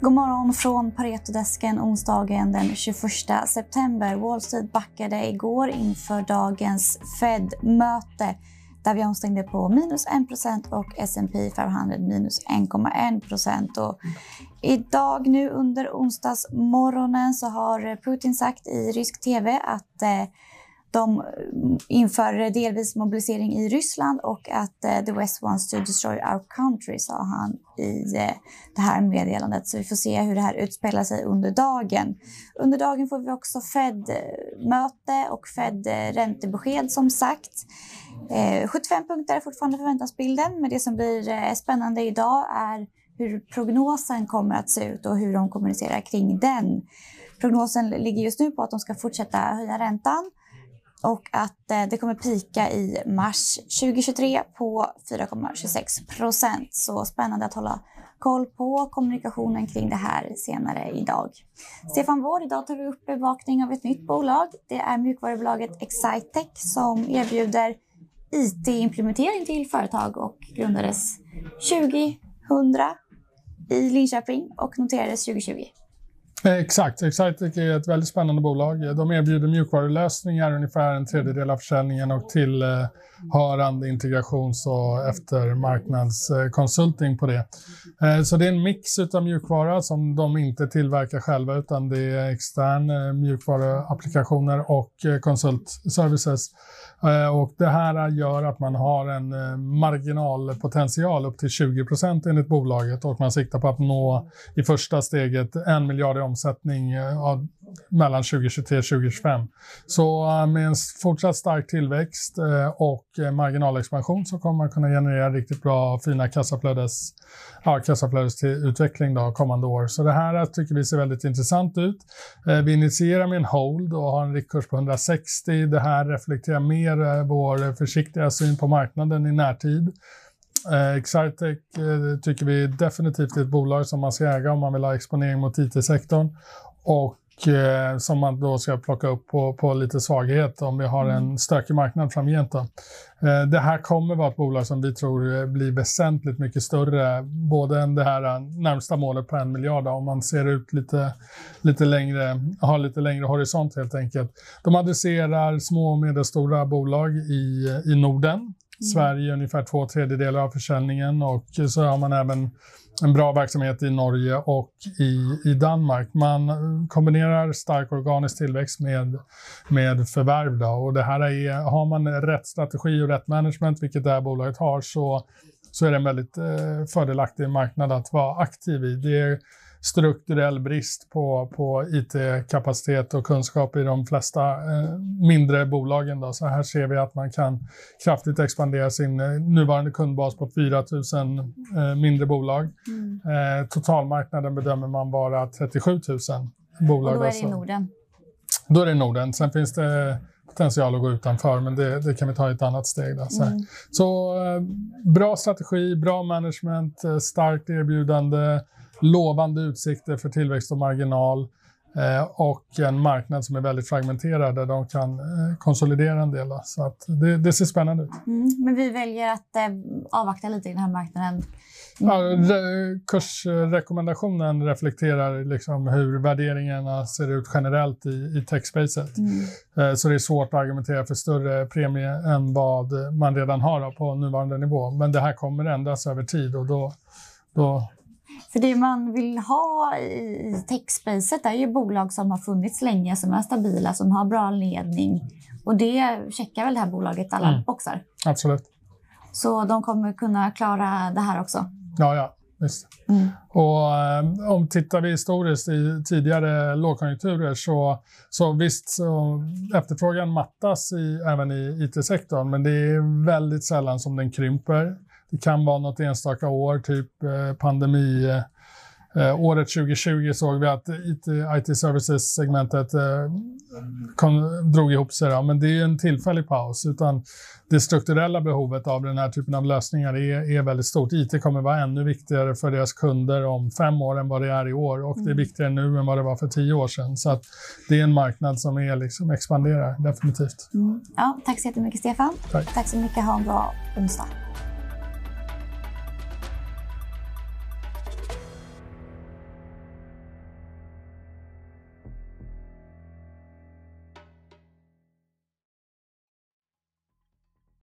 God morgon från Paretodesken onsdagen den 21 september. Wall Street backade igår inför dagens Fed-möte där vi omstängde på minus 1% och S&P 500 minus 1,1% Idag nu under onsdagsmorgonen så har Putin sagt i rysk tv att eh, de eh, inför delvis mobilisering i Ryssland och att eh, the West wants to destroy our country, sa han i eh, det här meddelandet. Så vi får se hur det här utspelar sig under dagen. Under dagen får vi också Fed-möte och Fed-räntebesked som sagt. 75 punkter är fortfarande förväntansbilden, men det som blir spännande idag är hur prognosen kommer att se ut och hur de kommunicerar kring den. Prognosen ligger just nu på att de ska fortsätta höja räntan och att eh, det kommer pika i mars 2023 på 4,26 procent. Så spännande att hålla koll på kommunikationen kring det här senare idag. Stefan Wård, idag tar vi upp bevakning av ett nytt bolag. Det är mjukvarubolaget Excitec som erbjuder IT-implementering till företag och grundades 2000 i Linköping och noterades 2020. Eh, exakt. Excitec är ett väldigt spännande bolag. De erbjuder mjukvarulösningar, ungefär en tredjedel av försäljningen och tillhörande eh, integrations och eftermarknadskonsulting på det. Eh, så det är en mix av mjukvara som de inte tillverkar själva utan det är extern mjukvaruapplikationer och konsultservices och det här gör att man har en marginalpotential upp till 20 procent enligt bolaget och man siktar på att nå i första steget en miljard i omsättning eh, mellan 2023 och 2025. Så eh, med en fortsatt stark tillväxt eh, och eh, marginalexpansion så kommer man kunna generera riktigt bra fina kassaflödes, ja, kassaflödesutveckling då, kommande år. Så det här tycker vi ser väldigt intressant ut. Vi initierar med en hold och har en riktkurs på 160. Det här reflekterar mer mer vår försiktiga syn på marknaden i närtid. Eh, Excitec eh, tycker vi definitivt är ett bolag som man ska äga om man vill ha exponering mot IT-sektorn och eh, som man då ska plocka upp på, på lite svaghet om vi har en mm. stökig marknad framgent. Då. Eh, det här kommer vara ett bolag som vi tror blir väsentligt mycket större, både än det här närmsta målet på en miljard, om man ser ut lite, lite längre, har lite längre horisont helt enkelt. De adresserar små och medelstora bolag i, i Norden. Mm. Sverige ungefär två tredjedelar av försäljningen och så har man även en bra verksamhet i Norge och i, i Danmark. Man kombinerar stark organisk tillväxt med, med förvärv. Då. Och det här är, har man rätt strategi och rätt management, vilket det här bolaget har, så, så är det en väldigt eh, fördelaktig marknad att vara aktiv i. Det är, strukturell brist på, på IT-kapacitet och kunskap i de flesta eh, mindre bolagen. Då. Så här ser vi att man kan kraftigt expandera sin eh, nuvarande kundbas på 4 000 eh, mindre bolag. Mm. Totalmarknaden bedömer man vara 37 000 bolag. Och då är det i Norden? Då är det i Norden. Sen finns det potential att gå utanför, men det, det kan vi ta i ett annat steg. Då, så mm. så eh, bra strategi, bra management, eh, starkt erbjudande, lovande utsikter för tillväxt och marginal och en marknad som är väldigt fragmenterad där de kan eh, konsolidera en del. Så att det, det ser spännande ut. Mm, men vi väljer att eh, avvakta lite i den här marknaden. Ja, kursrekommendationen reflekterar liksom hur värderingarna ser ut generellt i, i techspacet. Mm. Så det är svårt att argumentera för större premie än vad man redan har på nuvarande nivå. Men det här kommer ändras över tid och då, då för det man vill ha i techspacet är ju bolag som har funnits länge, som är stabila, som har bra ledning. Och det checkar väl det här bolaget alla mm. boxar? Absolut. Så de kommer kunna klara det här också? Ja, ja. Visst. Mm. Och eh, om tittar vi historiskt i tidigare lågkonjunkturer så, så visst så efterfrågan mattas i, även i IT-sektorn men det är väldigt sällan som den krymper. Det kan vara något enstaka år, typ eh, pandemi. Eh, året 2020 såg vi att IT, IT services-segmentet eh, drog ihop sig. Då. Men det är en tillfällig paus. Utan det strukturella behovet av den här typen av lösningar är, är väldigt stort. IT kommer vara ännu viktigare för deras kunder om fem år än vad det är i år. Och det är mm. viktigare nu än vad det var för tio år sedan. Så det är en marknad som är liksom expanderar, definitivt. Mm. Ja, tack så jättemycket, Stefan. Tack. tack så mycket. Ha en bra onsdag.